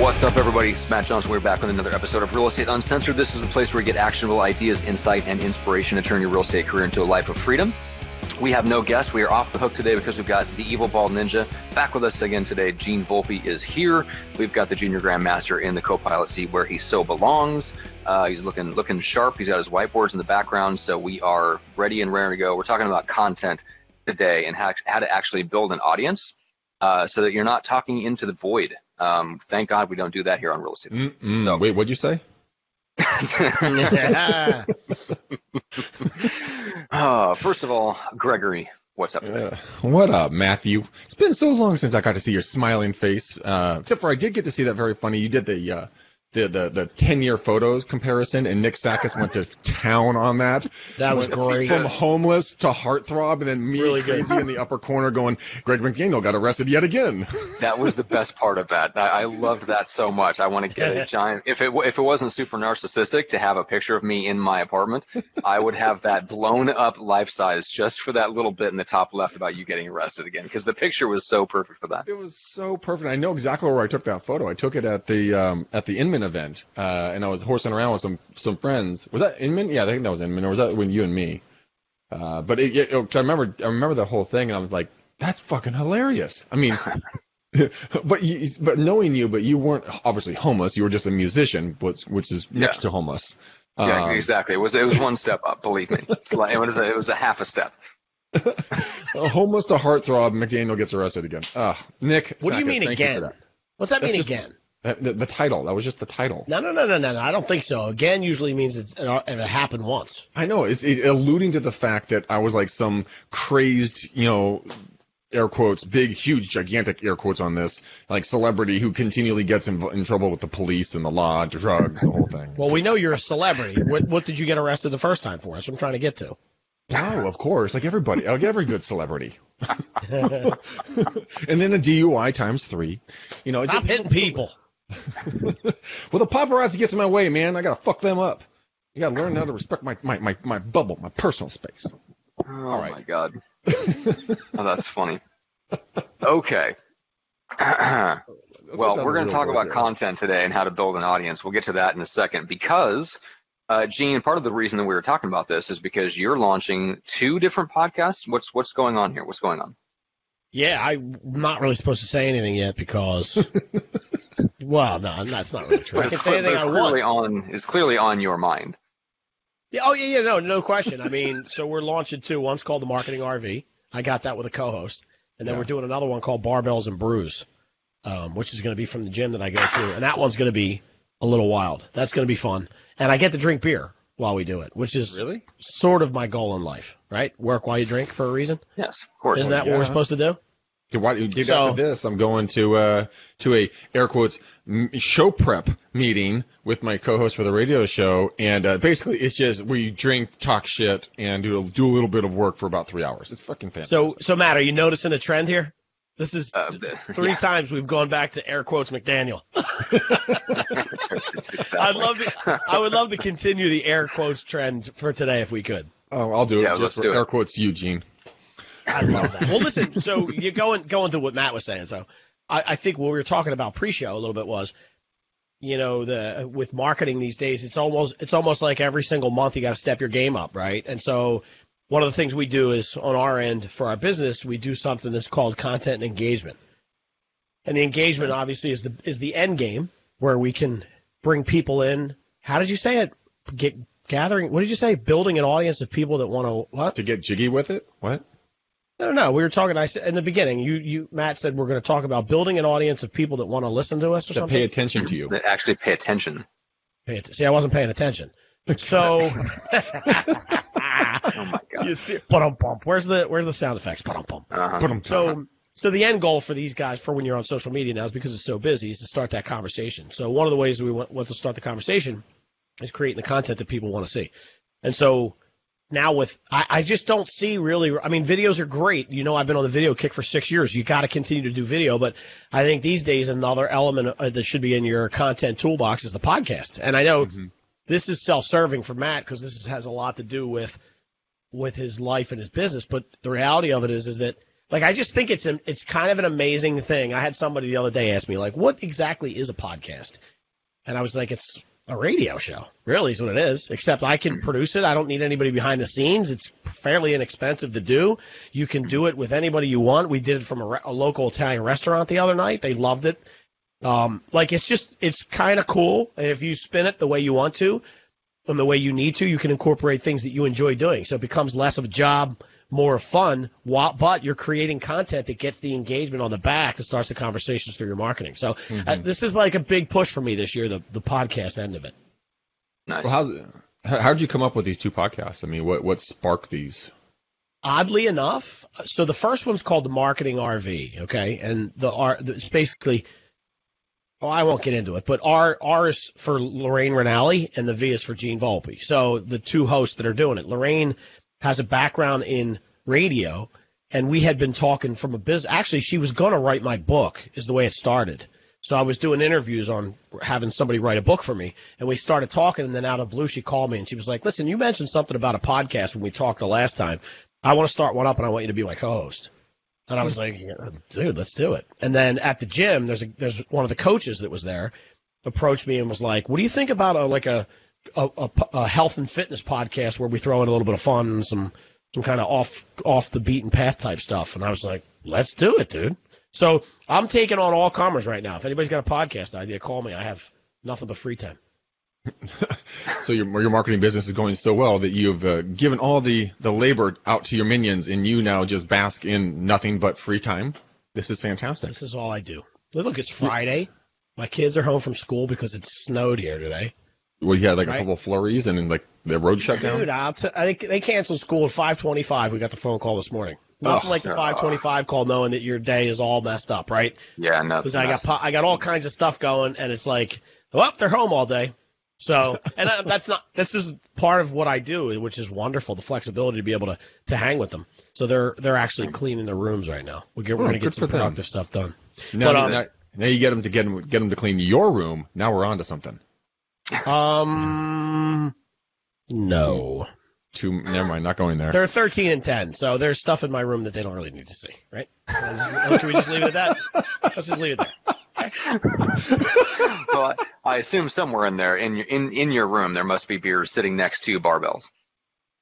What's up, everybody? It's Matt Johnson. We're back with another episode of Real Estate Uncensored. This is the place where you get actionable ideas, insight, and inspiration to turn your real estate career into a life of freedom. We have no guests. We are off the hook today because we've got the Evil Bald Ninja back with us again today. Gene Volpe is here. We've got the Junior Grandmaster in the co-pilot seat where he so belongs. Uh, he's looking looking sharp. He's got his whiteboards in the background, so we are ready and raring to go. We're talking about content today and how, how to actually build an audience uh, so that you're not talking into the void. Um, thank God we don't do that here on Real Estate. Mm-mm. So, Wait, what'd you say? uh, first of all, Gregory, what's up? Uh, what up, Matthew? It's been so long since I got to see your smiling face. Uh, except for I did get to see that very funny. You did the uh, the the the ten year photos comparison, and Nick Sakis went to town on that. That was went great. From homeless to heartthrob, and then me Really crazy good. in the upper corner going, Greg McDaniel got arrested yet again. That was the best part of that. I, I loved that so much. I want to get a giant. If it if it wasn't super narcissistic to have a picture of me in my apartment, I would have that blown up life size just for that little bit in the top left about you getting arrested again because the picture was so perfect for that. It was so perfect. I know exactly where I took that photo. I took it at the um, at the Inman event, uh, and I was horsing around with some some friends. Was that Inman? Yeah, I think that was Inman, or was that when you and me? Uh, but it, it, 'cause I remember I remember the whole thing, and I was like, "That's fucking hilarious." I mean, but you, but knowing you, but you weren't obviously homeless. You were just a musician, which which is next Yeah. to homeless. Yeah, Um, exactly. It was it was one step up. Believe me, it's like, it was a, it was a half a step. a homeless to heartthrob. McDaniel gets arrested again. Ah, Nick. What do you mean thank you again? What's that That's mean just- again? The, the title. That was just the title. No, no, no, no, no, no. I don't think so. Again usually means it's, it, it happened once. I know it's it, alluding to the fact that I was like some crazed, you know, air quotes, big, huge, gigantic air quotes on this, like celebrity who continually gets in, in trouble with the police and the law, drugs, the whole thing. Well, we know you're a celebrity. What, what did you get arrested the first time for? That's what I'm trying to get to. oh, of course, like everybody, like every good celebrity. and then a DUI times three. You know, Stop just- hitting people. Well, the paparazzi gets in my way, man. I gotta fuck them up. You gotta learn how to respect my my my, my bubble, my personal space. Oh right. my god. oh, that's funny. Okay. well, we're going to talk about content today and how to build an audience. We'll get to that in a second because, uh, Gene, part of the reason that we were talking about this is because you're launching two different podcasts. What's what's going on here? What's going on? Yeah, I'm not really supposed to say anything yet because, well, no, that's not really true. I can it's, say anything it's I clearly want. on is clearly on your mind. Yeah, oh yeah, yeah, no, no question. I mean, so we're launching two. One's called the Marketing RV. I got that with a co-host, and then Yeah. we're doing another one called Barbells and Brews, um, which is going to be from the gym that I go to, and that one's going to be a little wild. That's going to be fun, and I get to drink beer while we do it, which is Really? sort of my goal in life, right? Work while you drink for a reason. Yes, of course. Isn't that what we're supposed to do? Dude, why, dude, So- after this, I'm going to uh, to a air quotes show prep meeting with my co-host for the radio show, and uh, basically it's just we drink, talk shit, and do a, do a little bit of work for about three hours. It's fucking fantastic. So, so Matt, are you noticing a trend here? This is Uh, three yeah. times we've gone back to air quotes McDaniel. Exactly- I'd love to, I would love to continue the air quotes trend for today if we could. oh, I'll do it Yeah, let's just for do it. air quotes, Eugene. I love that. Well, listen, so you going going to what Matt was saying. So, I, I think what we were talking about pre-show a little bit was, you know, the with marketing these days, it's almost it's almost like every single month you got to step your game up, right? And so, one of the things we do is on our end for our business, we do something that's called content and engagement. And the engagement obviously is the is the end game where we can bring people in. How did you say it? Get gathering. What did you say? Building an audience of people that want to what? To get jiggy with it? What? No, no, no we were talking. I said in the beginning, you, you, Matt said we're going to talk about building an audience of people that want to listen to us or To something. pay attention to you. That actually pay attention. Pay att- See, I wasn't paying attention. So, Oh my god. you see, bum bump. Where's the where's the sound effects? Bum bump. Uh-huh. So, so the end goal for these guys for when you're on social media now is because it's so busy is to start that conversation. So one of the ways that we want, want to start the conversation is creating the content that people want to see. And so now with I, I just don't see really I mean videos are great. You know I've been on the video kick for 6 years. You got to continue to do video, but I think these days another element uh, that should be in your content toolbox is the podcast. And I know this is self-serving for Matt because this is, has a lot to do with with his life and his business, but the reality of it is is that like I just think it's an, it's kind of an amazing thing. I had somebody the other day ask me like, what exactly is a podcast? And I was like, it's a radio show. Really is what it is. Except I can produce it. I don't need anybody behind the scenes. It's fairly inexpensive to do. You can do it with anybody you want. We did it from a, re- a local Italian restaurant the other night. They loved it. Um, like it's just it's kind of cool. And if you spin it the way you want to, and the way you need to, you can incorporate things that you enjoy doing. So it becomes less of a job, more fun. While, but you're creating content that gets the engagement on the back that starts the conversations through your marketing. So uh, this is like a big push for me this year, the the podcast end of it. Nice. Well, how's? How how did you come up with these two podcasts? I mean, what what sparked these? oddly enough, so the first one's called the Marketing RV, okay, and the R it's basically. Oh, I won't get into it, but R R is for Lorraine Rinaldi and the V is for Gene Volpe. So the two hosts that are doing it. Lorraine has a background in radio, and we had been talking from a business. Actually, she was going to write my book, is the way it started. So I was doing interviews on having somebody write a book for me, and we started talking, and then out of blue, she called me and she was like, "Listen, you mentioned something about a podcast when we talked the last time. I want to start one up, and I want you to be my co-host." And I was like, "Yeah, "Dude, let's do it." And then at the gym, there's a there's one of the coaches that was there approached me and was like, "What do you think about a like a a, a, a health and fitness podcast where we throw in a little bit of fun and some some kind of off off the beaten path type stuff?" And I was like, "Let's do it, dude." So I'm taking on all comers right now. If anybody's got a podcast idea, call me. I have nothing but free time. So your your marketing business is going so well that you've uh, given all the the labor out to your minions, and you now just bask in nothing but free time. This is fantastic. This is all I do. Look, it's Friday. My kids are home from school because it snowed here today. Well, you had like a couple of flurries, and then like the road shut down. Dude, I'll t- I think they canceled school at 5:25. We got the phone call this morning. Nothing Oh. like the 5:25 call, knowing that your day is all messed up, right? yeah, no. Because I got po- I got all kinds of stuff going, and it's like, well, they're home all day. So, and I, that's not this is part of what I do, which is wonderful. The flexibility to be able to to hang with them. So they're they're actually hmm. cleaning their rooms right now. We get, we're Oh, gonna get some for them. stuff done. Now, But, um, now, now you get them to get them get them to clean your room. Now we're on to something. Um, no, Two. Never mind. Not going there. they're 13 and 10, so there's stuff in my room that they don't really need to see, right? Can, I can we just leave it at that? Let's just leave it there. well, I, I assume somewhere in there, in your in in your room, there must be beer sitting next to barbells.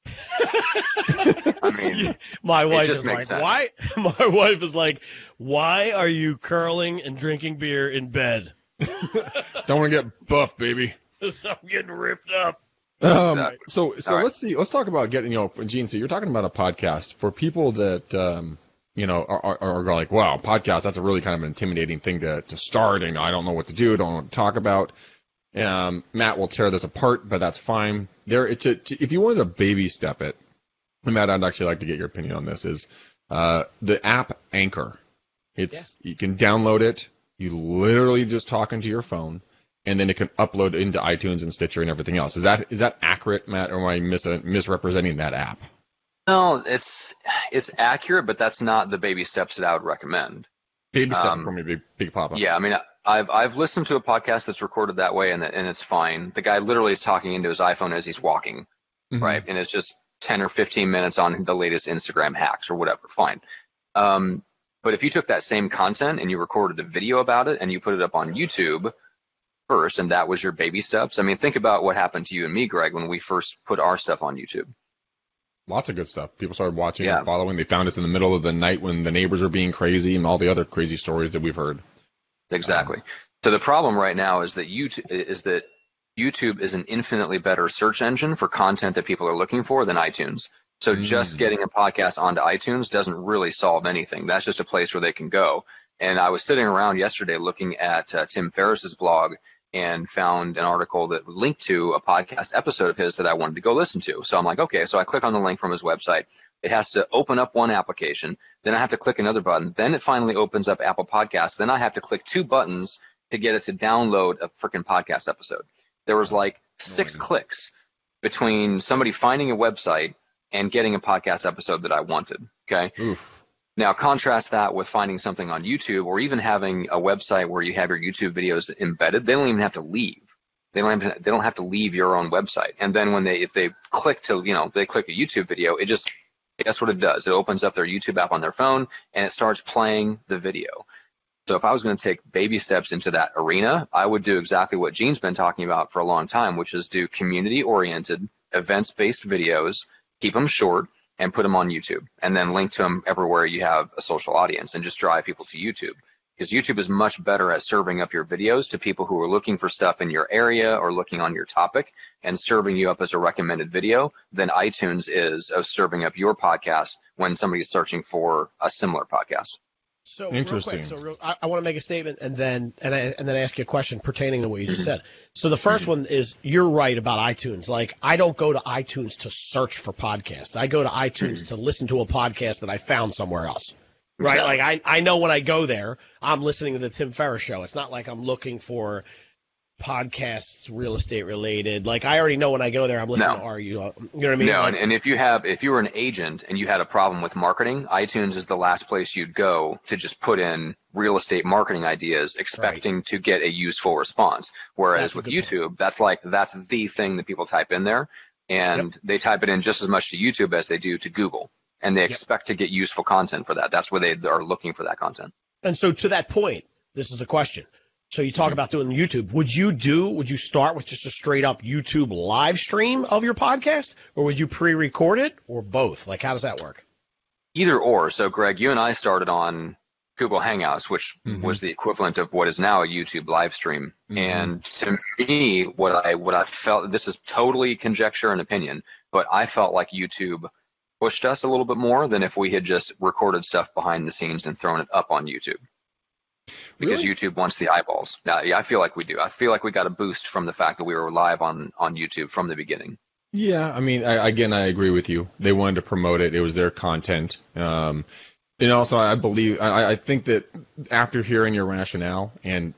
I mean, My wife just is makes like, sense. why? My wife is like, why are you curling and drinking beer in bed? Don't want to get buff, baby. I'm getting ripped up. Um, Exactly. So, so All right. let's see. Let's talk about getting, you know, Gene. So you're talking about a podcast for people that, um, you know, are, are, are like, wow, podcast. That's a really kind of an intimidating thing to to start, and I don't know what to do, don't know what to talk about. Um, Matt will tear this apart, but that's fine. There, to, to, if you wanted to baby step it, Matt, I'd actually like to get your opinion on this. Is uh, the app Anchor? It's you can download it. You literally just talk into your phone and then it can upload into iTunes and Stitcher and everything else. Is that is that accurate, Matt, or am I mis- misrepresenting that app? no, it's it's accurate, but that's not the baby steps that I would recommend. Baby step Um, for me, big big pop up. Yeah, I mean, I've I've listened to a podcast that's recorded that way, and and it's fine. The guy literally is talking into his iPhone as he's walking, Mhm. right? And it's just 10 or 15 minutes on the latest Instagram hacks or whatever. Fine. Um, but if you took that same content and you recorded a video about it and you put it up on YouTube first, and that was your baby steps, I mean, think about what happened to you and me, Greg, when we first put our stuff on YouTube. Lots of good stuff. People started watching Yeah. and following. They found us in the middle of the night when the neighbors are being crazy and all the other crazy stories that we've heard. Exactly. So the problem right now is that YouTube is that YouTube is an infinitely better search engine for content that people are looking for than iTunes. So just Mm. getting a podcast onto iTunes doesn't really solve anything. That's just a place where they can go. And I was sitting around yesterday looking at uh, Tim Ferriss's blog and found an article that linked to a podcast episode of his that I wanted to go listen to. So I'm like, okay, so I click on the link from his website. It has to open up one application, then I have to click another button, then it finally opens up Apple Podcasts, then I have to click two buttons to get it to download a freaking podcast episode. There was like six clicks between somebody finding a website and getting a podcast episode that I wanted. Okay. Oof. Now contrast that with finding something on YouTube or even having a website where you have your YouTube videos embedded. They don't even have to leave. They don't have to, they don't have to leave your own website. And then when they if they click to you know they click a YouTube video, it just guess what it does? It opens up their YouTube app on their phone and it starts playing the video. So if I was going to take baby steps into that arena, I would do exactly what Gene's been talking about for a long time, which is do community oriented, events based videos, keep them short, and put them on YouTube, and then link to them everywhere you have a social audience and just drive people to YouTube because YouTube is much better at serving up your videos to people who are looking for stuff in your area or looking on your topic and serving you up as a recommended video than iTunes is of serving up your podcast when somebody's searching for a similar podcast. So interesting. Quick, so real, I, I, want to make a statement and then and, I, and then ask you a question pertaining to what you just said. So the first mm-hmm. one is you're right about iTunes. Like I don't go to iTunes to search for podcasts. I go to iTunes mm-hmm. to listen to a podcast that I found somewhere else. Right. Like I, I know when I go there, I'm listening to the Tim Ferriss show. It's not like I'm looking for podcasts real estate related. Like I already know when I go there, I'm listening no. to Are you? You know what I mean? No. Like, and, and if you have, if you were an agent and you had a problem with marketing, iTunes is the last place you'd go to just put in real estate marketing ideas, expecting right. to get a useful response. Whereas with YouTube, point. that's like that's the thing that people type in there, and yep. they type it in just as much to YouTube as they do to Google and they expect to get useful content for that. That's where they are looking for that content. And so to that point, this is a question. So you talk about doing YouTube. Would you do, would you start with just a straight up YouTube live stream of your podcast or would you pre-record it or both? Like how does that work? Either or. So Greg, you and I started on Google Hangouts, which mm-hmm. was the equivalent of what is now a YouTube live stream. Mm-hmm. And to me, what I what I felt this is totally conjecture and opinion, but I felt like YouTube pushed us a little bit more than if we had just recorded stuff behind the scenes and thrown it up on YouTube. Because really? YouTube wants the eyeballs. Now, yeah, I feel like we do. I feel like we got a boost from the fact that we were live on on YouTube from the beginning. Yeah, I mean, I, again, I agree with you. They wanted to promote it. It was their content. Um, and also, I believe, I, I think that after hearing your rationale, and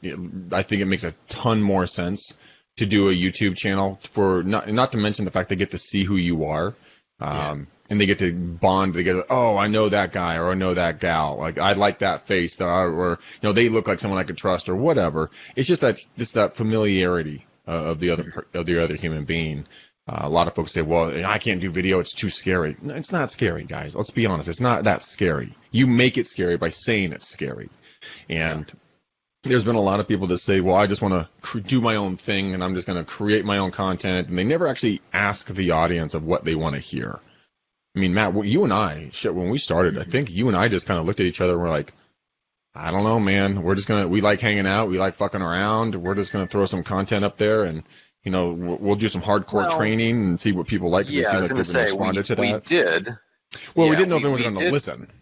I think it makes a ton more sense to do a YouTube channel for not not to mention the fact they get to see who you are. Um, yeah and they get to bond together. Oh, I know that guy or I know that gal. Like I like that face, or you know they look like someone I could trust or whatever. It's just that just that familiarity uh, of the other of the other human being. Uh, a lot of folks say, "Well, I can't do video; it's too scary." No, it's not scary, guys. Let's be honest; it's not that scary. You make it scary by saying it's scary, and there's been a lot of people that say, "Well, I just want to cr- do my own thing, and I'm just going to create my own content," and they never actually ask the audience of what they want to hear. I mean, Matt, you and I, shit, when we started, I mm-hmm. think you and I just kind of looked at each other and we're like, I don't know, man. We're just gonna, we like hanging out, we like fucking around. We're just gonna throw some content up there, and you know, we'll, do some hardcore well, training and see what people like. Yeah, I was gonna say we, to we did. Well, yeah, we didn't know we, if anyone was gonna did. listen.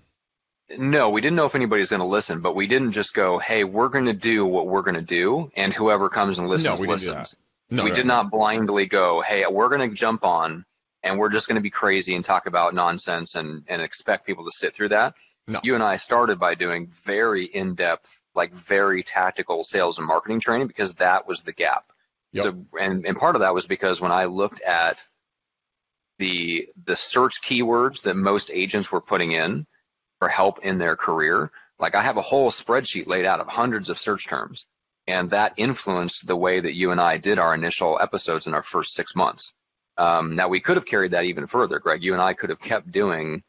No, we didn't know if anybody's going to listen, but we didn't just go, "Hey, we're going to do what we're going to do," and whoever comes and listens no, we listens. No, we right. did not blindly go, "Hey, we're going to jump on and we're just going to be crazy and talk about nonsense and, and expect people to sit through that. No. You and I started by doing very in depth, like very tactical sales and marketing training because that was the gap. Yep. So, and, and part of that was because when I looked at the the search keywords that most agents were putting in for help in their career, like I have a whole spreadsheet laid out of hundreds of search terms. And that influenced the way that you and I did our initial episodes in our first six months. Um, now we could have carried that even further, Greg. You and I could have kept doing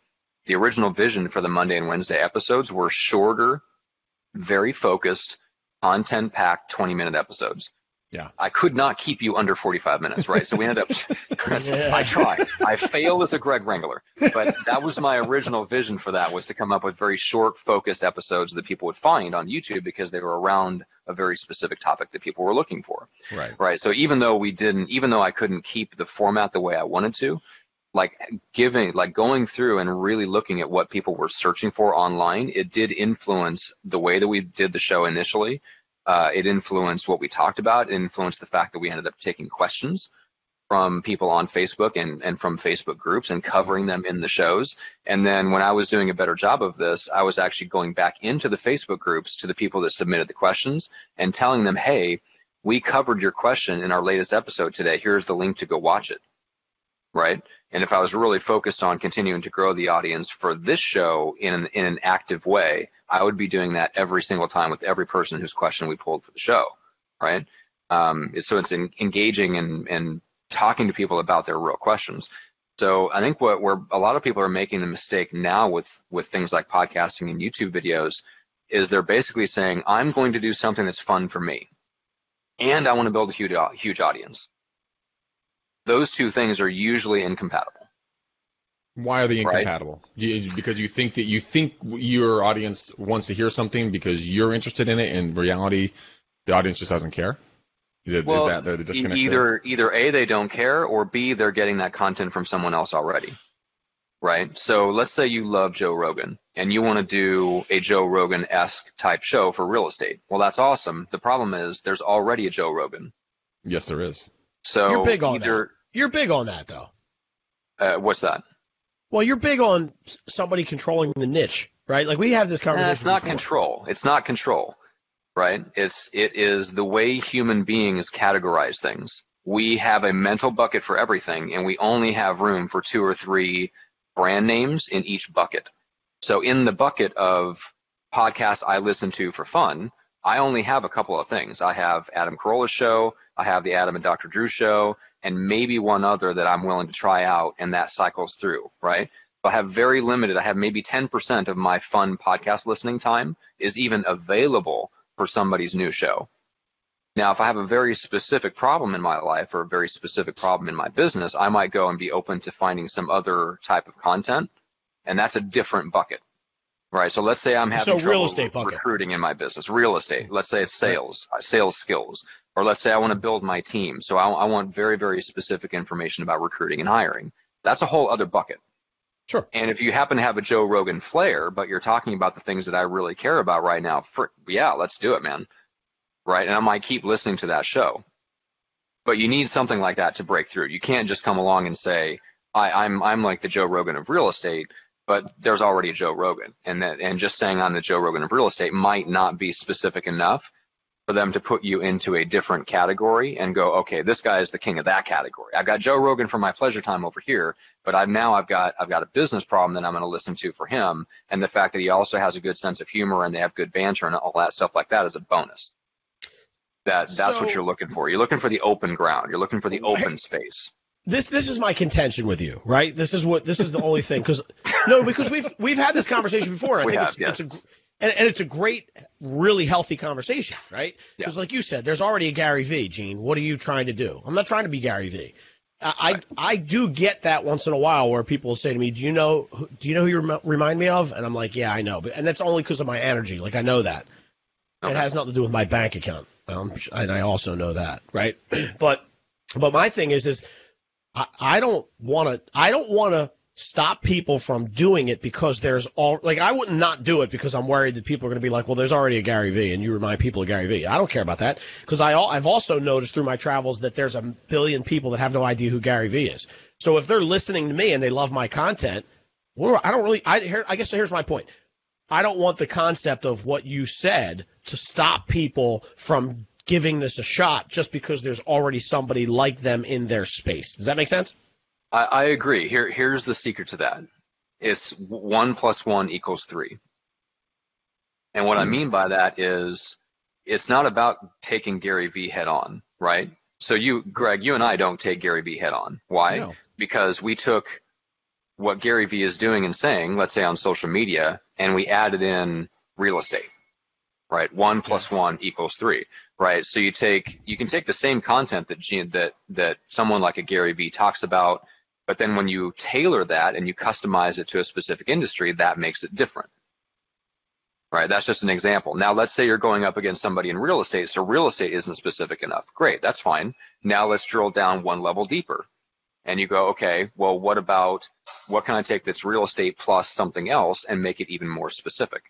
the original vision for the Monday and Wednesday episodes were shorter, very focused, content packed 20 minute episodes. Yeah. I could not keep you under 45 minutes, right? So we ended up, yeah. I try. I fail as a Greg Wrangler, but that was my original vision for that was to come up with very short, focused episodes that people would find on YouTube because they were around a very specific topic that people were looking for. Right. Right. So even though we didn't, even though I couldn't keep the format the way I wanted to, like giving, like going through and really looking at what people were searching for online, it did influence the way that we did the show initially uh, it influenced what we talked about. It influenced the fact that we ended up taking questions from people on Facebook and, and from Facebook groups and covering them in the shows. And then when I was doing a better job of this, I was actually going back into the Facebook groups to the people that submitted the questions and telling them, hey, we covered your question in our latest episode today. Here's the link to go watch it. Right. And if I was really focused on continuing to grow the audience for this show in an, in an active way, I would be doing that every single time with every person whose question we pulled for the show, right? Um, so it's engaging and, and talking to people about their real questions. So I think what where a lot of people are making the mistake now with with things like podcasting and YouTube videos is they're basically saying I'm going to do something that's fun for me, and I want to build a huge huge audience. Those two things are usually incompatible. Why are they incompatible? Right? Because you think that you think your audience wants to hear something because you're interested in it, and in reality, the audience just doesn't care. Is, well, is that the disconnect? Either there? either a they don't care, or b they're getting that content from someone else already. Right. So let's say you love Joe Rogan and you want to do a Joe Rogan esque type show for real estate. Well, that's awesome. The problem is there's already a Joe Rogan. Yes, there is. So you're big on either, that. You're big on that though. Uh, what's that? Well, you're big on somebody controlling the niche, right? Like we have this conversation. it's not before. control. It's not control right? It's it is the way human beings categorize things. We have a mental bucket for everything, and we only have room for two or three brand names in each bucket. So in the bucket of podcasts I listen to for fun, I only have a couple of things. I have Adam Carolla's show, I have the Adam and Dr. Drew show, and maybe one other that I'm willing to try out, and that cycles through, right? I have very limited, I have maybe 10% of my fun podcast listening time is even available for somebody's new show. Now, if I have a very specific problem in my life or a very specific problem in my business, I might go and be open to finding some other type of content, and that's a different bucket, right? So let's say I'm having so trouble real estate bucket. recruiting in my business, real estate. Let's say it's sales, right. Uh, sales skills, or let's say I want to build my team. So I, I want very, very specific information about recruiting and hiring. That's a whole other bucket. Sure. And if you happen to have a Joe Rogan flair, but you're talking about the things that I really care about right now, for, yeah, let's do it, man. Right. And I might keep listening to that show. But you need something like that to break through. You can't just come along and say, I, I'm I'm like the Joe Rogan of real estate, but there's already a Joe Rogan. And that and just saying I'm the Joe Rogan of real estate might not be specific enough for them to put you into a different category and go, okay, this guy is the king of that category. I've got Joe Rogan for my pleasure time over here, but I've now I've got I've got a business problem that I'm going to listen to for him, and the fact that he also has a good sense of humor and they have good banter and all that stuff like that is a bonus. That that's so, what you're looking for. You're looking for the open ground. You're looking for the open space. This this is my contention with you, right? This is what this is the only thing because no, because we've we've had this conversation before. I we think have, it's, yes. it's a and, and it's a great, really healthy conversation, right? Because, yeah. like you said, there's already a Gary V. Gene, what are you trying to do? I'm not trying to be Gary V. I, right. I do get that once in a while where people say to me, "Do you know do you know who you remind me of?" And I'm like, "Yeah, I know," but and that's only because of my energy. Like I know that. Okay. It has nothing to do with my bank account, um, and I also know that, right? but but my thing is is I, I don't want to I don't want to stop people from doing it because there's all like I wouldn't not do it because I'm worried that people are going to be like, well, there's already a Gary Vee, and you remind people of Gary Vee. I don't care about that because I I've also noticed through my travels that there's a billion people that have no idea who Gary Vee is. So if they're listening to me and they love my content, well, I don't really. I here, I guess here's my point. I don't want the concept of what you said to stop people from giving this a shot just because there's already somebody like them in their space. Does that make sense? I, I agree. Here, here's the secret to that. It's one plus one equals three. And what mm. I hmm. mean by that is it's not about taking Gary Vee head on, right? So you, Greg, you and I don't take Gary Vee head on. Why? No. Because we took what Gary Vee is doing and saying, let's say on social media, and we added in real estate, right? One plus one equals three right? So you take you can take the same content that that that someone like a Gary Vee talks about but then when you tailor that and you customize it to a specific industry, that makes it different. Right, that's just an example. Now, let's say you're going up against somebody in real estate, so real estate isn't specific enough. Great, that's fine. Now let's drill down one level deeper. And you go, okay, well, what about, what can I take this real estate plus something else and make it even more specific?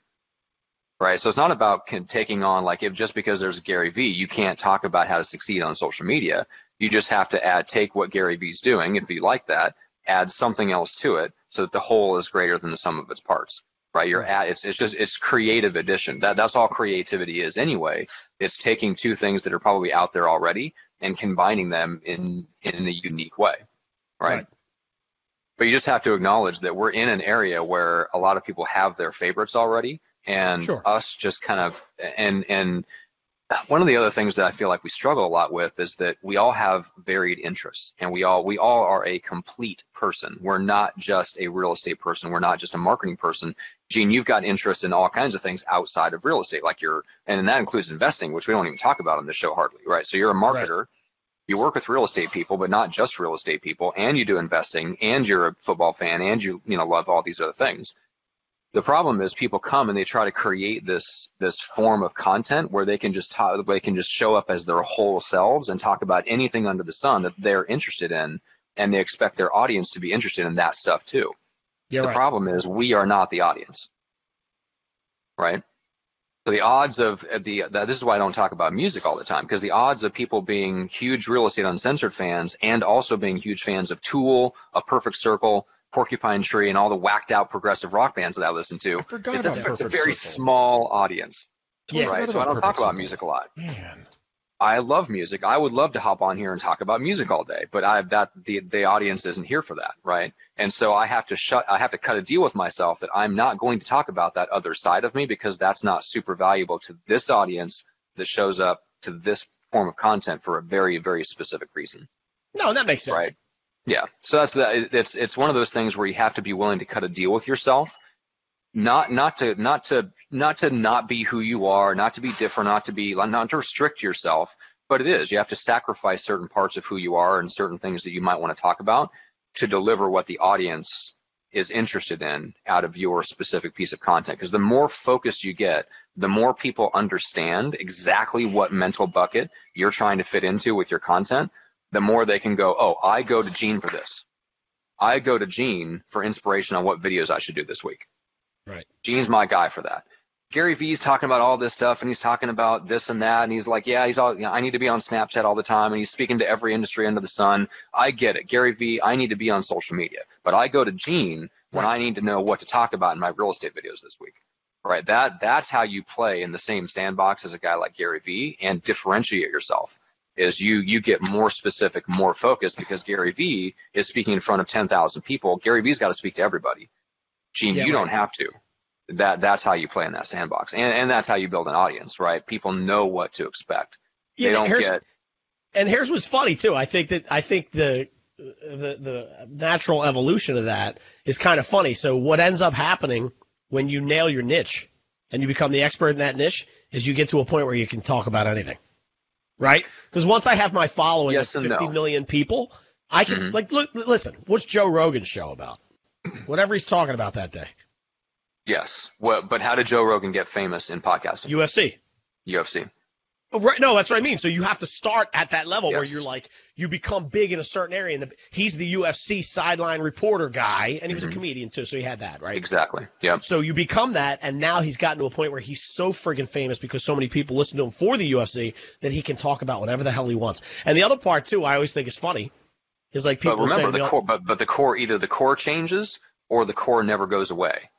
Right, so it's not about taking on, like, if just because there's Gary Vee, you can't talk about how to succeed on social media. You just have to add, take what Gary Vee's doing, if you like that, add something else to it so that the whole is greater than the sum of its parts. Right? You're at it's it's just it's creative addition. That that's all creativity is anyway. It's taking two things that are probably out there already and combining them in in a unique way. right. right. But you just have to acknowledge that we're in an area where a lot of people have their favorites already, and sure. us just kind of and and one of the other things that I feel like we struggle a lot with is that we all have varied interests and we all we all are a complete person. We're not just a real estate person. We're not just a marketing person. Gene, you've got interest in all kinds of things outside of real estate, like you're and that includes investing, which we don't even talk about on the show hardly, right? So you're a marketer. Right. You work with real estate people, but not just real estate people, and you do investing, and you're a football fan, and you you know love all these other things the problem is people come and they try to create this this form of content where they can just talk, they can just show up as their whole selves and talk about anything under the sun that they're interested in, and they expect their audience to be interested in that stuff too. the right. problem is we are not the audience, right? So the odds of the, the this is why I don't talk about music all the time because the odds of people being huge real estate uncensored fans and also being huge fans of Tool, A Perfect Circle, Porcupine Tree and all the whacked out progressive rock bands that I listen to. I forgot it's, a, it's a very Circle. small audience. Yeah, right. So I don't talk about music a lot. Man. I love music. I would love to hop on here and talk about music all day, but I that the the audience isn't here for that, right? And so I have to shut I have to cut a deal with myself that I'm not going to talk about that other side of me because that's not super valuable to this audience that shows up to this form of content for a very very specific reason. No, that makes sense. Right. Yeah. So that's it's it's one of those things where you have to be willing to cut a deal with yourself. Not not to not to not to not be who you are, not to be different, not to be not to restrict yourself, but it is. You have to sacrifice certain parts of who you are and certain things that you might want to talk about to deliver what the audience is interested in out of your specific piece of content. Because the more focused you get, the more people understand exactly what mental bucket you're trying to fit into with your content, the more they can go, oh, I go to Gene for this. I go to Gene for inspiration on what videos I should do this week. Right. Gene's my guy for that. Gary Vee's talking about all this stuff and he's talking about this and that and he's like, yeah, he's all, you know, I need to be on Snapchat all the time and he's speaking to every industry under the sun. I get it. Gary Vee, I need to be on social media, but I go to Gene when. I need to know what to talk about in my real estate videos this week. Right. That that's how you play in the same sandbox as a guy like Gary Vee and differentiate yourself is you you get more specific, more focused because Gary Vee is speaking in front of 10,000 people. Gary Vee's got to speak to everybody. Gene, yeah, you right. don't have to. That that's how you play in that sandbox, and and that's how you build an audience, right? People know what to expect. Yeah, they don't get. And here's what's funny too. I think that I think the the the natural evolution of that is kind of funny. So what ends up happening when you nail your niche and you become the expert in that niche is you get to a point where you can talk about anything right? Because once I have my following yes of fifty no. million people, I can mm-hmm. like look. Listen, what's Joe Rogan's show about? Whatever he's talking about that day. Yes. Well, but how did Joe Rogan get famous in podcasting? UFC. UFC. Oh, right. No, that's what I mean. So you have to start at that level yes. where you're like, you become big in a certain area. And the, he's the UFC sideline reporter guy, and he was mm-hmm. a comedian too, so he had that, right? Exactly. Yeah. So you become that, and now he's gotten to a point where he's so friggin' famous because so many people listen to him for the UFC that he can talk about whatever the hell he wants. And the other part too, I always think is funny, is like people. But remember saying, the core, but but the core either the core changes or the core never goes away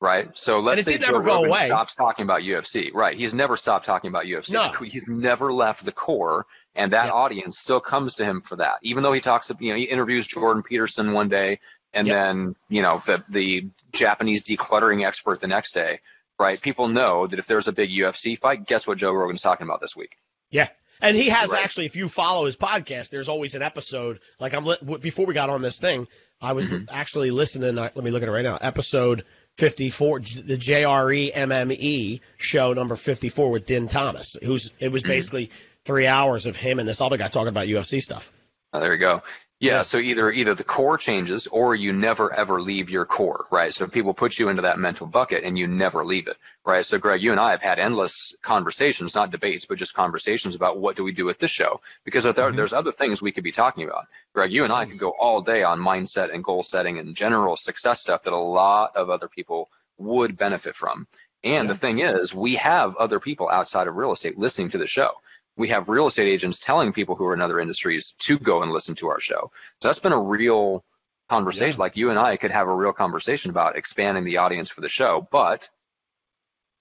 right? So let's say Joe Rogan away. stops talking about UFC, right? He's never stopped talking about UFC. No. He's never left the core, and that audience still comes to him for that. Even though he talks, you know, he interviews Jordan Peterson one day, and then you know the the Japanese decluttering expert the next day, right? People know that if there's a big UFC fight, guess what Joe Rogan's talking about this week? Yeah. And he has right. actually, if you follow his podcast, there's always an episode. Like I'm before we got on this thing, I was mm-hmm. actually listening. Let me look at it right now. Episode 54, the JRE MMA show number 54 with Din Thomas, who's it was mm-hmm. basically three hours of him and this other guy talking about UFC stuff. Oh, there you go. Yeah, so either either the core changes or you never ever leave your core, right? So people put you into that mental bucket and you never leave it, right? So Greg, you and I have had endless conversations, not debates, but just conversations about what do we do with this show because there, mm-hmm. there's other things we could be talking about. Greg, you and I could go all day on mindset and goal setting and general success stuff that a lot of other people would benefit from. And yeah. the thing is, we have other people outside of real estate listening to the show we have real estate agents telling people who are in other industries to go and listen to our show. So that's been a real conversation. Yeah. Like you and I could have a real conversation about expanding the audience for the show, but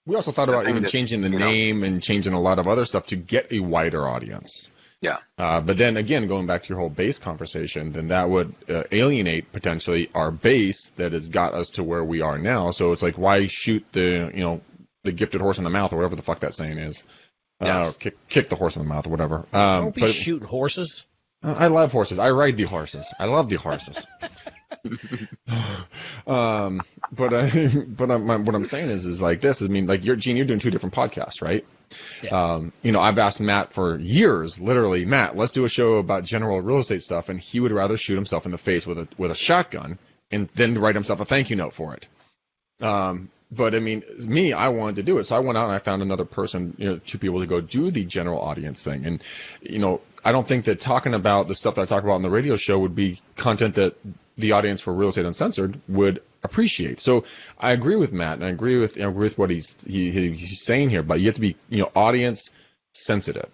we also thought about even that, changing the name know, and changing a lot of other stuff to get a wider audience. Yeah. Uh, but then again, going back to your whole base conversation, then that would uh, alienate potentially our base that has got us to where we are now. So it's like, why shoot the you know the gifted horse in the mouth or whatever the fuck that saying is? Yes. Uh, kick, kick the horse in the mouth or whatever. Um, Don't be shooting horses. Uh, I love horses. I ride the horses. I love the horses. um, but I, but I'm, what I'm saying is, is like this. I mean, like you're Gene, you're doing two different podcasts, right? Yeah. Um, you know, I've asked Matt for years, literally, Matt, let's do a show about general real estate stuff, and he would rather shoot himself in the face with a with a shotgun and then write himself a thank you note for it. Um, but I mean, me, I wanted to do it, so I went out and I found another person, you know, two people to go do the general audience thing. And you know, I don't think that talking about the stuff that I talk about on the radio show would be content that the audience for Real Estate Uncensored would appreciate. So I agree with Matt, and I agree with I agree with what he's he, he- he's saying here. But you have to be, you know, audience sensitive.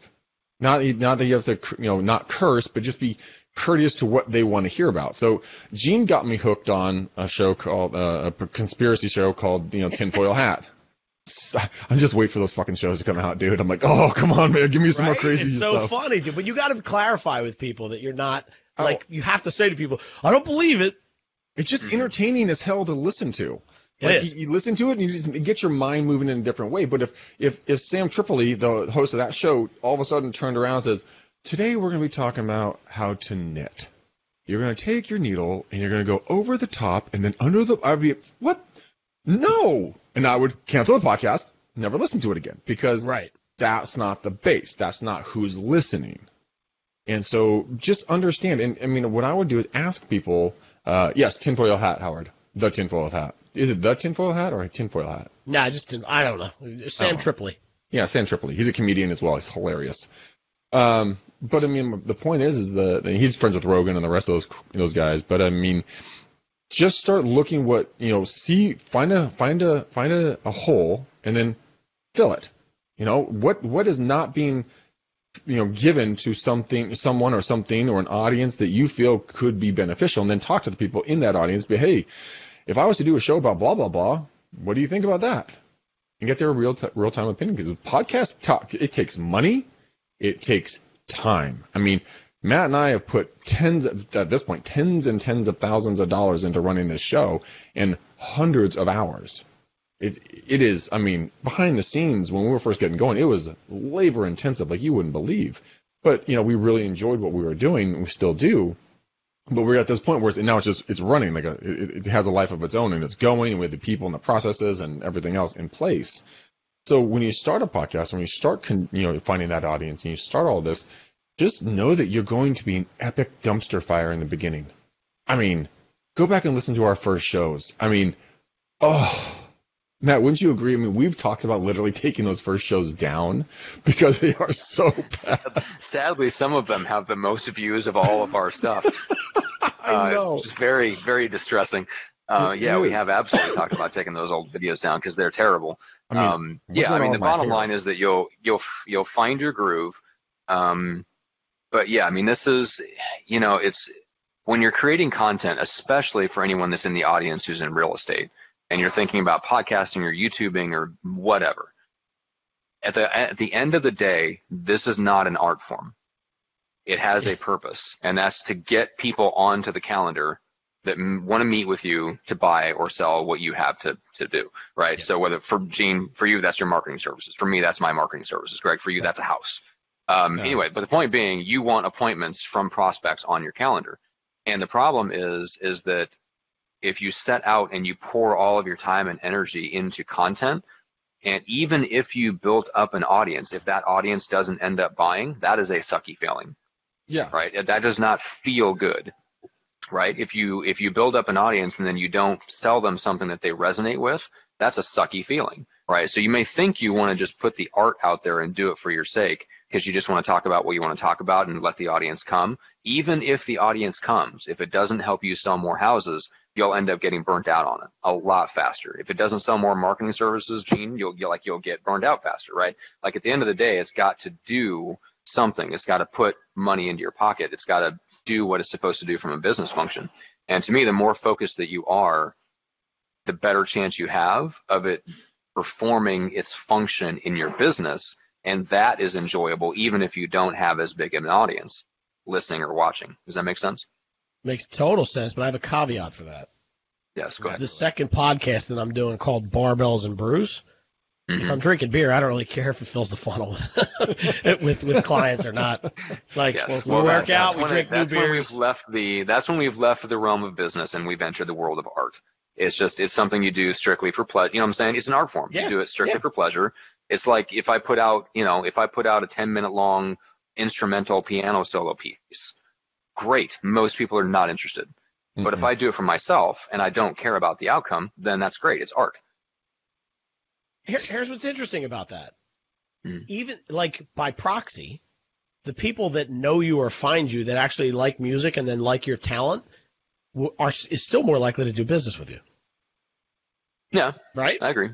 Not not that you have to, you know, not curse, but just be courteous to what they want to hear about. So Gene got me hooked on a show called uh, a conspiracy show called you know Tinfoil Hat. I'm just waiting for those fucking shows to come out, dude. I'm like, oh come on, man, give me some more Right? crazy It's so stuff. funny, dude. But you got to clarify with people that you're not Oh. like you have to say to people, "I don't believe it." It's just entertaining as hell to listen to. Like. You, you listen to it and you just get your mind moving in a different way. But if if if Sam Tripoli, the host of that show, all of a sudden turned around and says, "Today we're going to be talking about how to knit. You're going to take your needle and you're going to go over the top and then under the." I'd be what? No, and I would cancel the podcast, never listen to it again because Right. that's not the base. That's not who's listening. And so just understand. And I mean, what I would do is ask people, uh, yes, tinfoil hat, Howard. The tinfoil hat. Is it the tinfoil hat or a tinfoil hat? Nah, just didn't- I don't know. Sam Oh. Tripoli. Yeah, Sam Tripoli. He's a comedian as well. He's hilarious. Um, but I mean, the point is, is the he's friends with Rogan and the rest of those those guys. But I mean, just start looking what you know. See, find a find a find a, a hole and then fill it. You know what what is not being you know given to something someone or something or an audience that you feel could be beneficial, and then talk to the people in that audience. Be hey, if I was to do a show about blah blah blah, what do you think about that? and get their real t- real time opinion because podcast talk it takes money, it takes time. I mean, Matt and I have put tens of, at this point tens and tens of thousands of dollars into running this show and hundreds of hours. It it is. I mean, behind the scenes when we were first getting going, it was labor intensive like you wouldn't believe. But you know, we really enjoyed what we were doing. and We still do. But we're at this point where it's, now it's just it's running like a it, it has a life of its own and it's going with the people and the processes and everything else in place. So when you start a podcast, when you start con, you know finding that audience and you start all this, just know that you're going to be an epic dumpster fire in the beginning. I mean, go back and listen to our first shows. I mean, oh, Matt, wouldn't you agree? I mean, we've talked about literally taking those first shows down because they are so bad. Sadly, some of them have the most views of all of our stuff. I uh, know. It's very, very distressing. Uh, yeah, we have absolutely talked about taking those old videos down because they're terrible. I mean, um, yeah, I mean, the bottom line is that you'll you'll you'll find your groove. Um, but yeah, I mean, this is you know, it's when you're creating content, especially for anyone that's in the audience who's in real estate, and you're thinking about podcasting or YouTubing or whatever. At the at the end of the day, this is not an art form. It has a purpose, and that's to get people onto the calendar that want to meet with you to buy or sell what you have to to do, right? So whether for Gene, for you, that's your marketing services. For me, that's my marketing services. Greg, for you, that's a house. Um, Yeah. Anyway, but the point being, you want appointments from prospects on your calendar, and the problem is is that if you set out and you pour all of your time and energy into content, and even if you built up an audience, if that audience doesn't end up buying, that is a sucky feeling Yeah. right? That does not feel good, right? If you if you build up an audience and then you don't sell them something that they resonate with, that's a sucky feeling, right? So you may think you want to just put the art out there and do it for your sake because you just want to talk about what you want to talk about and let the audience come. Even if the audience comes, if it doesn't help you sell more houses, you'll end up getting burnt out on it a lot faster. If it doesn't sell more marketing services, Gene, you'll, you'll like you'll get burned out faster, right? Like at the end of the day, it's got to do something. It's got to put money into your pocket. It's got to do what it's supposed to do from a business function. And to me, the more focused that you are, the better chance you have of it performing its function in your business. And that is enjoyable, even if you don't have as big of an audience listening or watching. Does that make sense? Makes total sense, but I have a caveat for that. Yes, go ahead. The second podcast that I'm doing called Barbells and Brews, If I'm drinking beer, I don't really care if it fills the funnel with with clients or not. Like Yes. well, if Well, we that- work out, we when drink it- that's new when beers. we've left the that's when we've left the realm of business and we've entered the world of art. It's just it's something you do strictly for pleasure. You know what I'm saying? It's an art form. Yeah, You do it strictly yeah. for pleasure. It's like if I put out, you know, if I put out a 10 minute long instrumental piano solo piece, great. Most people are not interested. But if Mhm. I do it for myself and I don't care about the outcome, then that's great. It's art. Here, here's what's interesting about that. Hmm. Even like by proxy, the people that know you or find you that actually like music and then like your talent are is still more likely to do business with you, Yeah, right? I agree.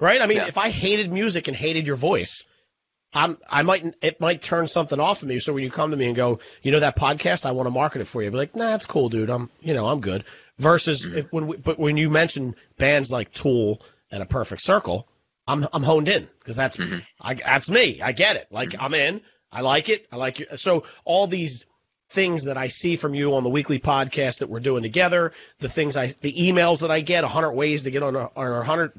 Right? I mean, Yeah. if I hated music and hated your voice, I'm I might it might turn something off of me. So when you come to me and go, you know that podcast, I want to market it for you. Be like, nah, that's cool, dude. I'm you know I'm good. Versus Mhm. if when we, but when you mention bands like Tool and a Perfect Circle, I'm I'm honed in because that's Mhm. I that's me. I get it. Like Mhm. I'm in. I like it. I like it. So all these things that I see from you on the weekly podcast that we're doing together, the things I, the emails that I get, 100 ways to get on our, our 100.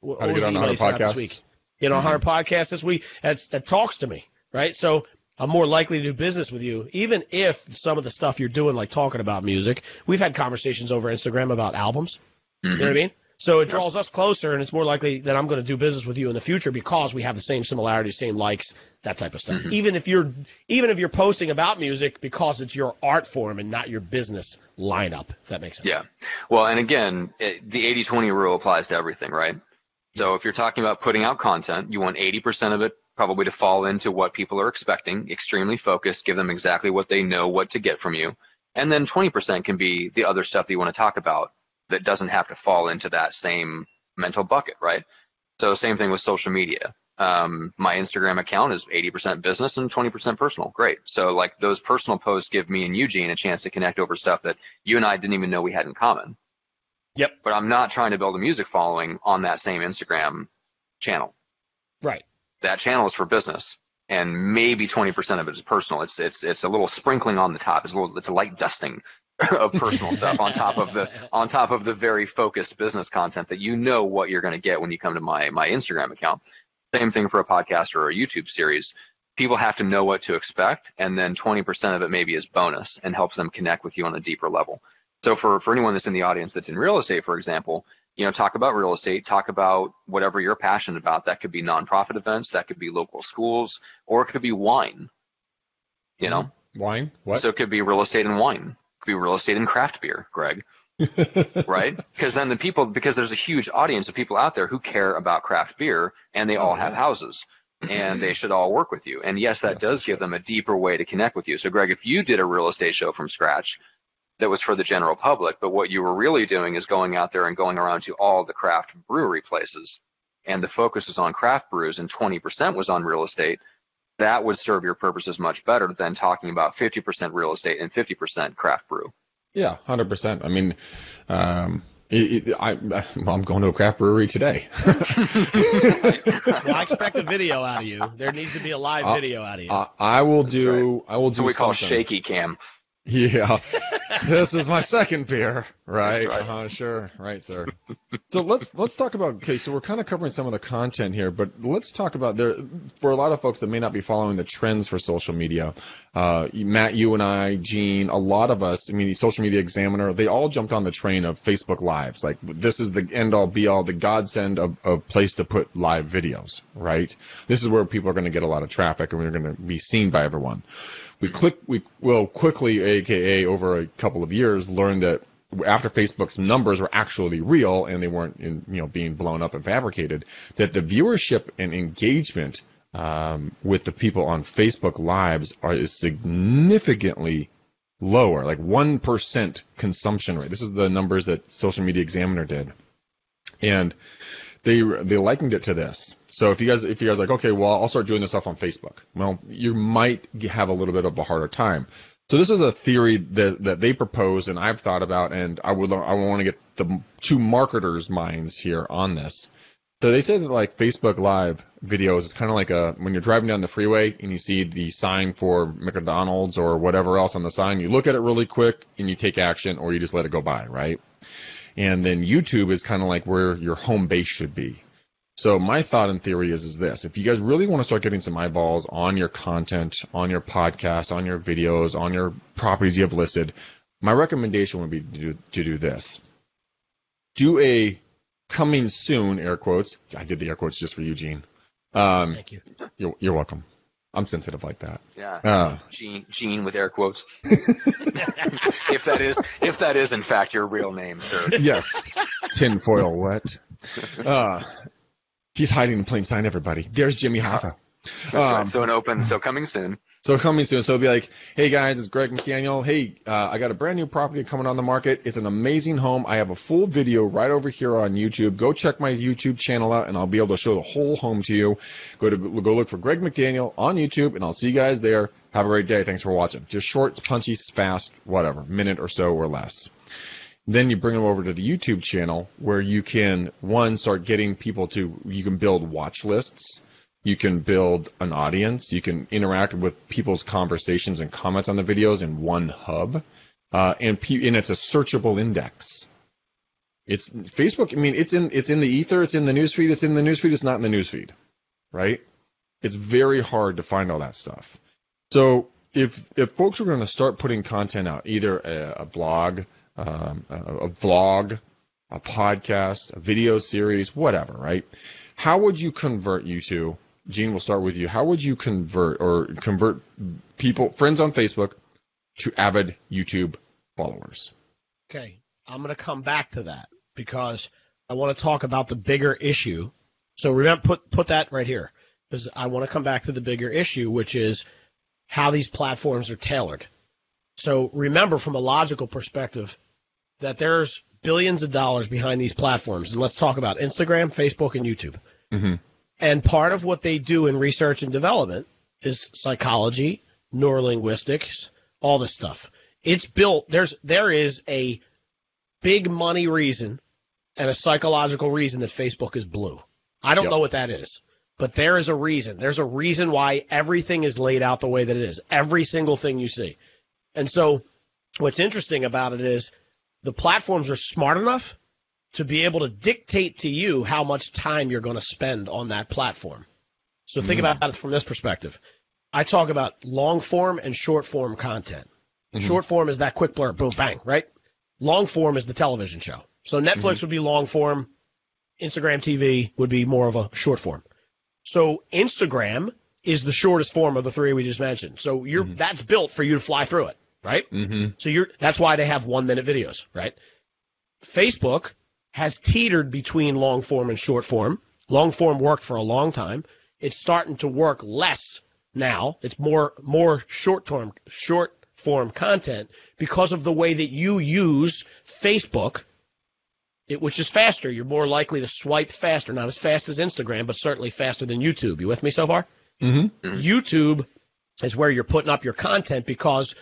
what How to get on the the email you 100 sent out this podcasts? week? Get on 100 podcasts this week. That's, that talks to me, right? So I'm more likely to do business with you, even if some of the stuff you're doing, like talking about music, we've had conversations over Instagram about albums. You know what I mean? So it draws us closer, and it's more likely that I'm going to do business with you in the future because we have the same similarities, same likes, that type of stuff. Mhm. Even if you're even if you're posting about music because it's your art form and not your business lineup, if that makes sense. Yeah. Well, and again, it, the 80-20 rule applies to everything, right? So if you're talking about putting out content, you want 80% of it probably to fall into what people are expecting, extremely focused, give them exactly what they know what to get from you. And then 20% can be the other stuff that you want to talk about that doesn't have to fall into that same mental bucket, right? So same thing with social media. Um, my Instagram account is 80% business and 20% personal. Great. So like those personal posts give me and Eugene a chance to connect over stuff that you and I didn't even know we had in common. Yep. But I'm not trying to build a music following on that same Instagram channel. Right. That channel is for business, and maybe 20% of it is personal. It's it's it's a little sprinkling on the top. It's a little it's a light dusting of personal stuff on top of the on top of the very focused business content that you know what you're going to get when you come to my my Instagram account. Same thing for a podcast or a YouTube series. People have to know what to expect, and then 20% of it maybe is bonus and helps them connect with you on a deeper level. So for for anyone that's in the audience that's in real estate, for example, you know, talk about real estate, talk about whatever you're passionate about. That could be nonprofit events, that could be local schools, or it could be wine. You know, Wine? What? so it could be real estate and wine. Could be real estate and craft beer, Greg, right? Because then the people, because there's a huge audience of people out there who care about craft beer, and they all Oh, have houses, and they should all work with you. And yes, that Yes, does give them a deeper way to connect with you. So, Greg, if you did a real estate show from scratch, that was for the general public, but what you were really doing is going out there and going around to all the craft brewery places, and the focus is on craft brews, and 20% was on real estate. That would serve your purposes much better than talking about 50% real estate and 50% craft brew. Yeah, hundred percent. I mean, um, it, it, I, I'm going to a craft brewery today. Well, I expect a video out of you. There needs to be a live Uh, video out of you. I, I will That's do. I will do. So we call shaky cam. Yeah, this is my second beer, right? Right. Uh-huh, sure, right, sir. so let's let's talk about. Okay, so we're kind of covering some of the content here, but let's talk about there for a lot of folks that may not be following the trends for social media. Uh, Matt, you and I, Gene, a lot of us. I mean, the Social Media Examiner, they all jumped on the train of Facebook Lives. Like this is the end all, be all, the godsend of of place to put live videos, right? This is where people are going to get a lot of traffic, and we're going to be seen by everyone we click we will quickly aka over a couple of years learn that after facebook's numbers were actually real and they weren't in, you know being blown up and fabricated that the viewership and engagement um, with the people on facebook lives are is significantly lower like 1% consumption rate. This is the numbers that social media examiner did. And they they likened it to this. So if you guys if you guys like okay, well I'll start doing this stuff on Facebook. Well, you might have a little bit of a harder time. So this is a theory that that they propose and I've thought about, and I would I want to get the two marketers' minds here on this. So they say that like Facebook Live videos is kind of like a when you're driving down the freeway and you see the sign for McDonald's or whatever else on the sign, you look at it really quick and you take action or you just let it go by, right? And then YouTube is kind of like where your home base should be. So my thought and theory is is this: if you guys really want to start getting some eyeballs on your content, on your podcast, on your videos, on your properties you have listed, my recommendation would be to do, to do this. Do a coming soon air quotes. I did the air quotes just for Eugene. Um, Thank you. you're, you're welcome. I'm sensitive like that. Yeah. Uh, Gene, Gene with air quotes. if that is, if that is in fact your real name, sir. yes. Tinfoil what? Uh, he's hiding in plain sight, everybody. There's Jimmy Hoffa. That's right. Um, So an open, so coming soon. So coming soon. So it'll be like, hey guys, it's Greg McDaniel. Hey, uh, I got a brand new property coming on the market. It's an amazing home. I have a full video right over here on YouTube. Go check my YouTube channel out, and I'll be able to show the whole home to you. Go to go look for Greg McDaniel on YouTube, and I'll see you guys there. Have a great day. Thanks for watching. Just short, punchy, fast, whatever, minute or so or less. Then you bring them over to the YouTube channel where you can one start getting people to you can build watch lists you can build an audience. You can interact with people's conversations and comments on the videos in one hub, uh, and pe- and it's a searchable index. It's Facebook. I mean, it's in it's in the ether. It's in the newsfeed. It's in the newsfeed. It's not in the newsfeed, right? It's very hard to find all that stuff. So if if folks are going to start putting content out, either a, a blog, um, a, a vlog, a podcast, a video series, whatever, right? How would you convert you to Gene, we'll start with you. How would you convert or convert people, friends on Facebook, to avid YouTube followers? Okay, I'm going to come back to that because I want to talk about the bigger issue. So remember, put put that right here because I want to come back to the bigger issue, which is how these platforms are tailored. So remember, from a logical perspective, that there's billions of dollars behind these platforms, and let's talk about Instagram, Facebook, and YouTube. Mm-hmm. And part of what they do in research and development is psychology, neurolinguistics, all this stuff. It's built there's there is a big money reason and a psychological reason that Facebook is blue. I don't Yep. know what that is, but there is a reason. There's a reason why everything is laid out the way that it is. Every single thing you see. And so what's interesting about it is the platforms are smart enough to be able to dictate to you how much time you're going to spend on that platform. So think Mhm. about it from this perspective. I talk about long form and short form content. Mhm. Short form is that quick blur, boom, bang, right? Long form is the television show. So Netflix would be long form. Instagram TV would be more of a short form. So Instagram is the shortest form of the three we just mentioned. So you're Mhm. that's built for you to fly through it, right? Mm-hmm. So you're that's why they have one minute videos, right? Facebook has teetered between long form and short form. Long form worked for a long time. It's starting to work less now. It's more more short term short form content because of the way that you use Facebook, it, which is faster. You're more likely to swipe faster, not as fast as Instagram, but certainly faster than YouTube. You with me so far? Mm-hmm. YouTube is where you're putting up your content because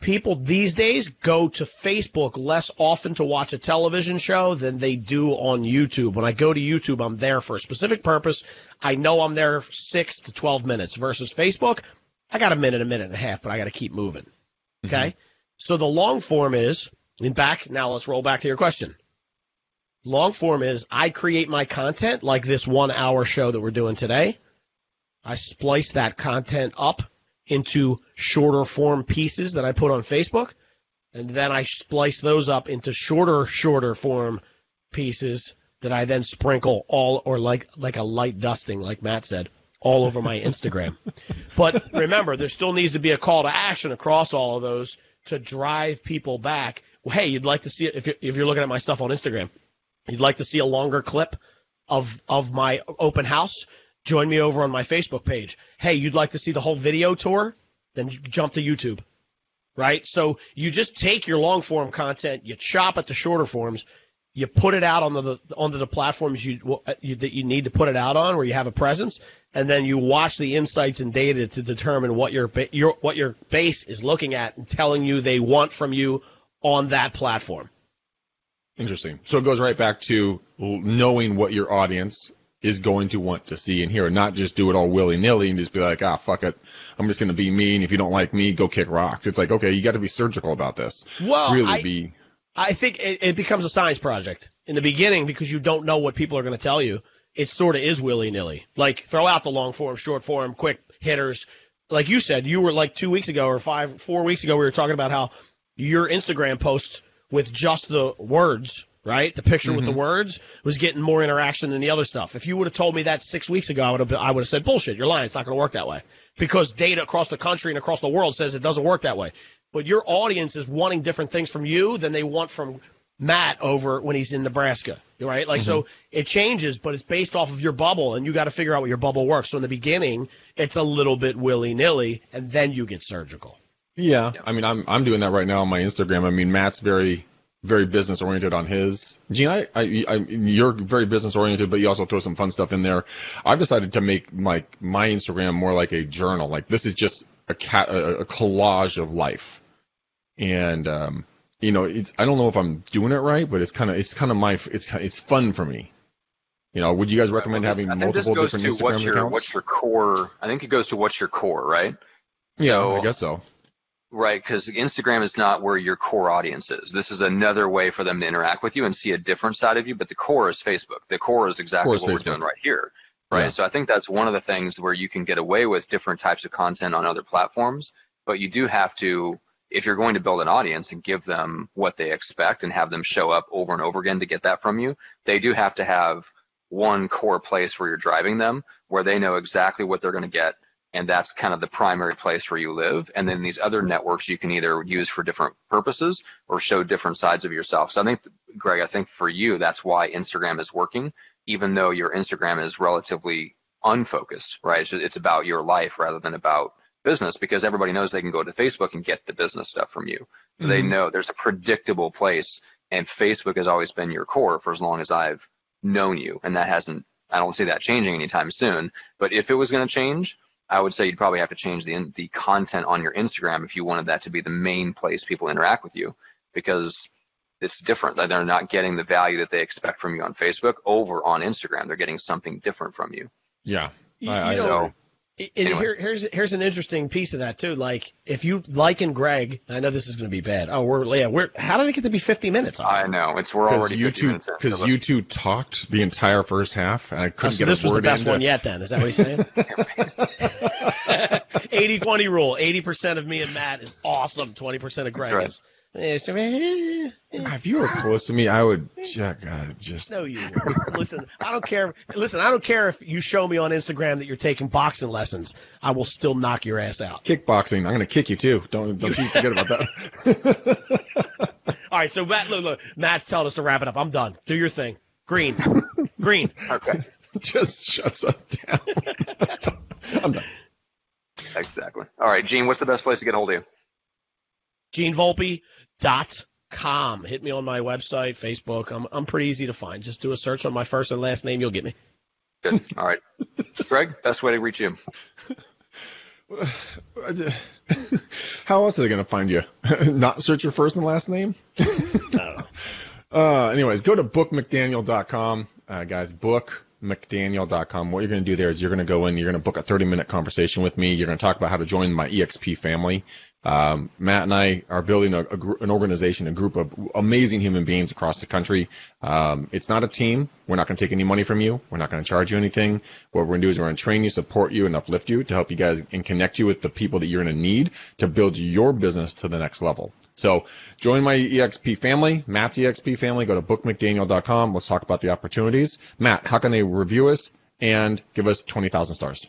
people these days go to Facebook less often to watch a television show than they do on YouTube. When I go to YouTube, I'm there for a specific purpose. I know I'm there six to 12 minutes versus Facebook. I got a minute, a minute and a half, but I got to keep moving. Mm-hmm. Okay. So the long form is, in back, now let's roll back to your question. Long form is I create my content like this one hour show that we're doing today. I splice that content up into shorter form pieces that I put on Facebook, and then I splice those up into shorter, shorter form pieces that I then sprinkle all or like like a light dusting, like Matt said, all over my Instagram. but remember, there still needs to be a call to action across all of those to drive people back. Well, hey, you'd like to see it if you're, if you're looking at my stuff on Instagram, you'd like to see a longer clip of of my open house. Join me over on my Facebook page. Hey, you'd like to see the whole video tour? Then jump to YouTube. Right? So you just take your long form content, you chop it to shorter forms, you put it out on the onto the platforms you, uh, you that you need to put it out on where you have a presence, and then you watch the insights and data to determine what your your what your base is looking at and telling you they want from you on that platform. Interesting. So it goes right back to knowing what your audience is going to want to see and hear, and not just do it all willy nilly and just be like, ah, fuck it, I'm just going to be me, and if you don't like me, go kick rocks. It's like, okay, you got to be surgical about this. Well, really I, be. I think it, it becomes a science project in the beginning because you don't know what people are going to tell you. it sort of is willy nilly. Like throw out the long form, short form, quick hitters. Like you said, you were like two weeks ago or five, four weeks ago, we were talking about how your Instagram post with just the words, right? The picture mm-hmm. with the mm-hmm. words was getting more interaction than the other stuff. If you would have told me that six weeks ago, I would have, I would have said, bullshit, you're lying. It's not going to work that way because data across the country and across the world says it doesn't work that way. But your audience is wanting different things from you than they want from Matt over when he's in Nebraska, right? Like, mm-hmm. so it changes, but it's based off of your bubble, and you got to figure out what your bubble works. So in the beginning, it's a little bit willy nilly, and then you get surgical. Yeah, I mean, I'm I'm doing that right now on my Instagram. I mean, Matt's very very business oriented on his. Gene, I, I, I, you're very business oriented, but you also throw some fun stuff in there. I've decided to make like my Instagram more like a journal. Like this is just a cat, a, a collage of life, and um, you know, it's I don't know if I'm doing it right, but it's kind of it's kind of my it's it's fun for me. You know, would you guys recommend having multiple different Instagram what's your, accounts? What's your core? I think it goes to what's your core, right? Yeah, so, I guess so. Right, because Instagram is not where your core audience is. This is another way for them to interact with you and see a different side of you. But the core is Facebook. The core is exactly core is what Facebook. we're doing right here. Right. Yeah. So I think that's one of the things where you can get away with different types of content on other platforms, but you do have to, if you're going to build an audience and give them what they expect and have them show up over and over again to get that from you, they do have to have one core place where you're driving them, where they know exactly what they're going to get and that's kind of the primary place where you live. And then these other networks you can either use for different purposes or show different sides of yourself. So I think, Greg, I think for you, that's why Instagram is working, even though your Instagram is relatively unfocused, right? It's, just, it's about your life rather than about business because everybody knows they can go to Facebook and get the business stuff from you. So mm-hmm. they know there's a predictable place and Facebook has always been your core for as long as I've known you. And that hasn't, I don't see that changing anytime soon. But if it was going to change, I would say you'd probably have to change the the content on your Instagram if you wanted that to be the main place people interact with you, because it's different. They're not getting the value that they expect from you on Facebook over on Instagram. They're getting something different from you. Yeah, I, I so and anyway. here, here's here's an interesting piece of that too. Like if you liken Greg, I know this is going to be bad. Oh, we're yeah, we're how did it get to be 50 minutes? I know it's we're already you two because you two talked the entire first half, and I oh, couldn't oh, so get this was the best one yet. Then is that what he's saying? 80-20 rule. 80% of me and Matt is awesome. 20% of Greg right. is if you were close to me, I would uh, just. No, you. listen, I don't care. Listen, I don't care if you show me on Instagram that you're taking boxing lessons. I will still knock your ass out. Kickboxing. I'm going to kick you too. Don't don't you forget about that. All right, so Matt, look, look, Matt's telling us to wrap it up. I'm done. Do your thing. Green, green. Okay. Just shuts up down. I'm done. Exactly. All right, Gene. What's the best place to get a hold of you? Gene Volpe dot com. Hit me on my website, Facebook. I'm I'm pretty easy to find. Just do a search on my first and last name, you'll get me. Good. All right. Greg, best way to reach you. How else are they going to find you? Not search your first and last name? uh, anyways, go to bookmcdaniel.com, uh, guys. Bookmcdaniel.com. What you're going to do there is you're going to go in, you're going to book a 30 minute conversation with me. You're going to talk about how to join my EXP family. Um, Matt and I are building a, a, an organization, a group of amazing human beings across the country. Um, it's not a team. We're not going to take any money from you. We're not going to charge you anything. What we're going to do is we're going to train you, support you, and uplift you to help you guys and connect you with the people that you're going to need to build your business to the next level. So join my EXP family, Matt's EXP family. Go to bookmcdaniel.com. Let's talk about the opportunities. Matt, how can they review us and give us 20,000 stars?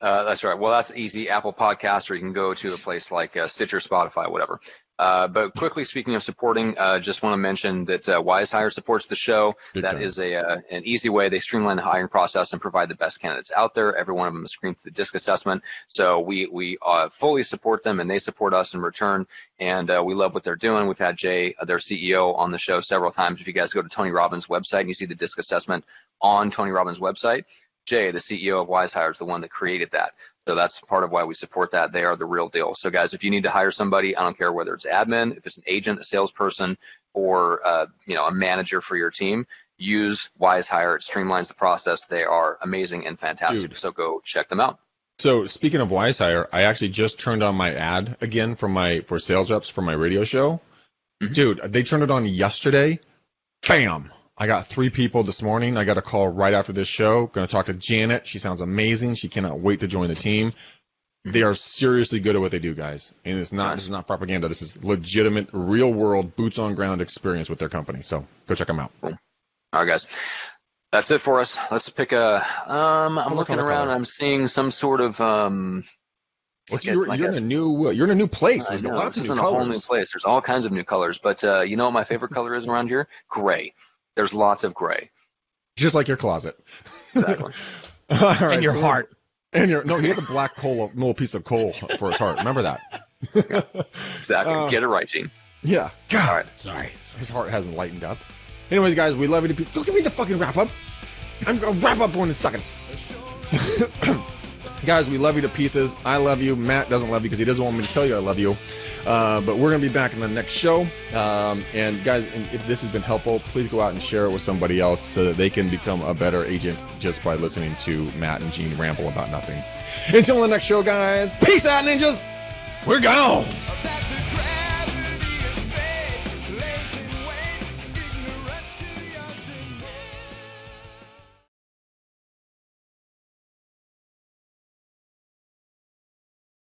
Uh, that's right. Well, that's easy. Apple Podcast, or you can go to a place like uh, Stitcher, Spotify, whatever. Uh, but quickly speaking of supporting, uh, just want to mention that uh, Wise Hire supports the show. Good that time. is a uh, an easy way. They streamline the hiring process and provide the best candidates out there. Every one of them is screened through the DISC assessment. So we we uh, fully support them, and they support us in return. And uh, we love what they're doing. We've had Jay, their CEO, on the show several times. If you guys go to Tony Robbins' website and you see the DISC assessment on Tony Robbins' website, Jay, the CEO of WiseHire, is the one that created that. So that's part of why we support that. They are the real deal. So guys, if you need to hire somebody, I don't care whether it's admin, if it's an agent, a salesperson, or uh, you know a manager for your team, use Wise Hire. It streamlines the process. They are amazing and fantastic. Dude. So go check them out. So speaking of Wise Hire, I actually just turned on my ad again for my for sales reps for my radio show. Mm-hmm. Dude, they turned it on yesterday. Bam! I got three people this morning. I got a call right after this show. Going to talk to Janet. She sounds amazing. She cannot wait to join the team. They are seriously good at what they do, guys. And it's not, this is not propaganda. This is legitimate, real world, boots on ground experience with their company. So go check them out. All right, guys. That's it for us. Let's pick a. Um, I'm looking around. I'm seeing some sort of. Um, What's, like a- you're, like you're a- in a new, uh, you're in a new place. There's know, lots this of is new in a whole new place. There's all kinds of new colors, but uh, you know what my favorite color is around here? Gray. There's lots of gray. Just like your closet. Exactly. All right, and your so- heart. And your, no, he had a black coal, little piece of coal for his heart. Remember that. exactly. Uh, Get it right, team. Yeah. God. All right. Sorry. His heart hasn't lightened up. Anyways, guys, we love you to pieces. Don't give me the fucking wrap up. I'm gonna wrap up in a second. guys, we love you to pieces. I love you. Matt doesn't love you because he doesn't want me to tell you I love you. Uh, but we're gonna be back in the next show. Um, and guys, and if this has been helpful, please go out and share it with somebody else so that they can become a better agent just by listening to Matt and Gene ramble about nothing. Until the next show, guys. Peace out, ninjas. We're gone.